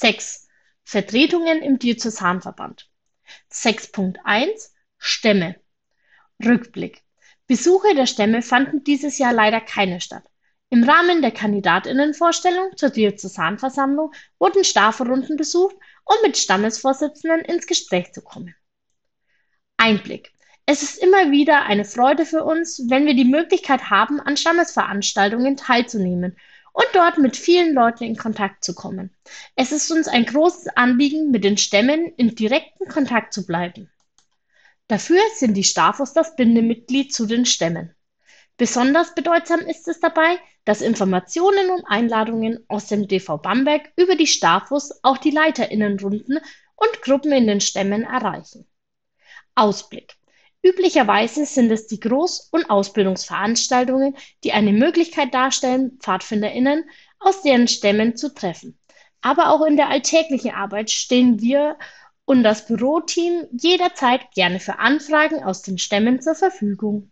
6. Vertretungen im Diözesanverband. 6.1 Stämme. Rückblick. Besuche der Stämme fanden dieses Jahr leider keine statt. Im Rahmen der Kandidatinnenvorstellung zur Diözesanversammlung wurden Stafelrunden besucht, um mit Stammesvorsitzenden ins Gespräch zu kommen. Einblick. Es ist immer wieder eine Freude für uns, wenn wir die Möglichkeit haben, an Stammesveranstaltungen teilzunehmen und dort mit vielen Leuten in Kontakt zu kommen. Es ist uns ein großes Anliegen, mit den Stämmen in direkten Kontakt zu bleiben. Dafür sind die Stafos das Bindemitglied zu den Stämmen. Besonders bedeutsam ist es dabei, dass Informationen und Einladungen aus dem DV Bamberg über die Stafos auch die Leiterinnenrunden und Gruppen in den Stämmen erreichen. Ausblick. Üblicherweise sind es die Groß- und Ausbildungsveranstaltungen, die eine Möglichkeit darstellen, PfadfinderInnen aus deren Stämmen zu treffen. Aber auch in der alltäglichen Arbeit stehen wir und das Büroteam jederzeit gerne für Anfragen aus den Stämmen zur Verfügung.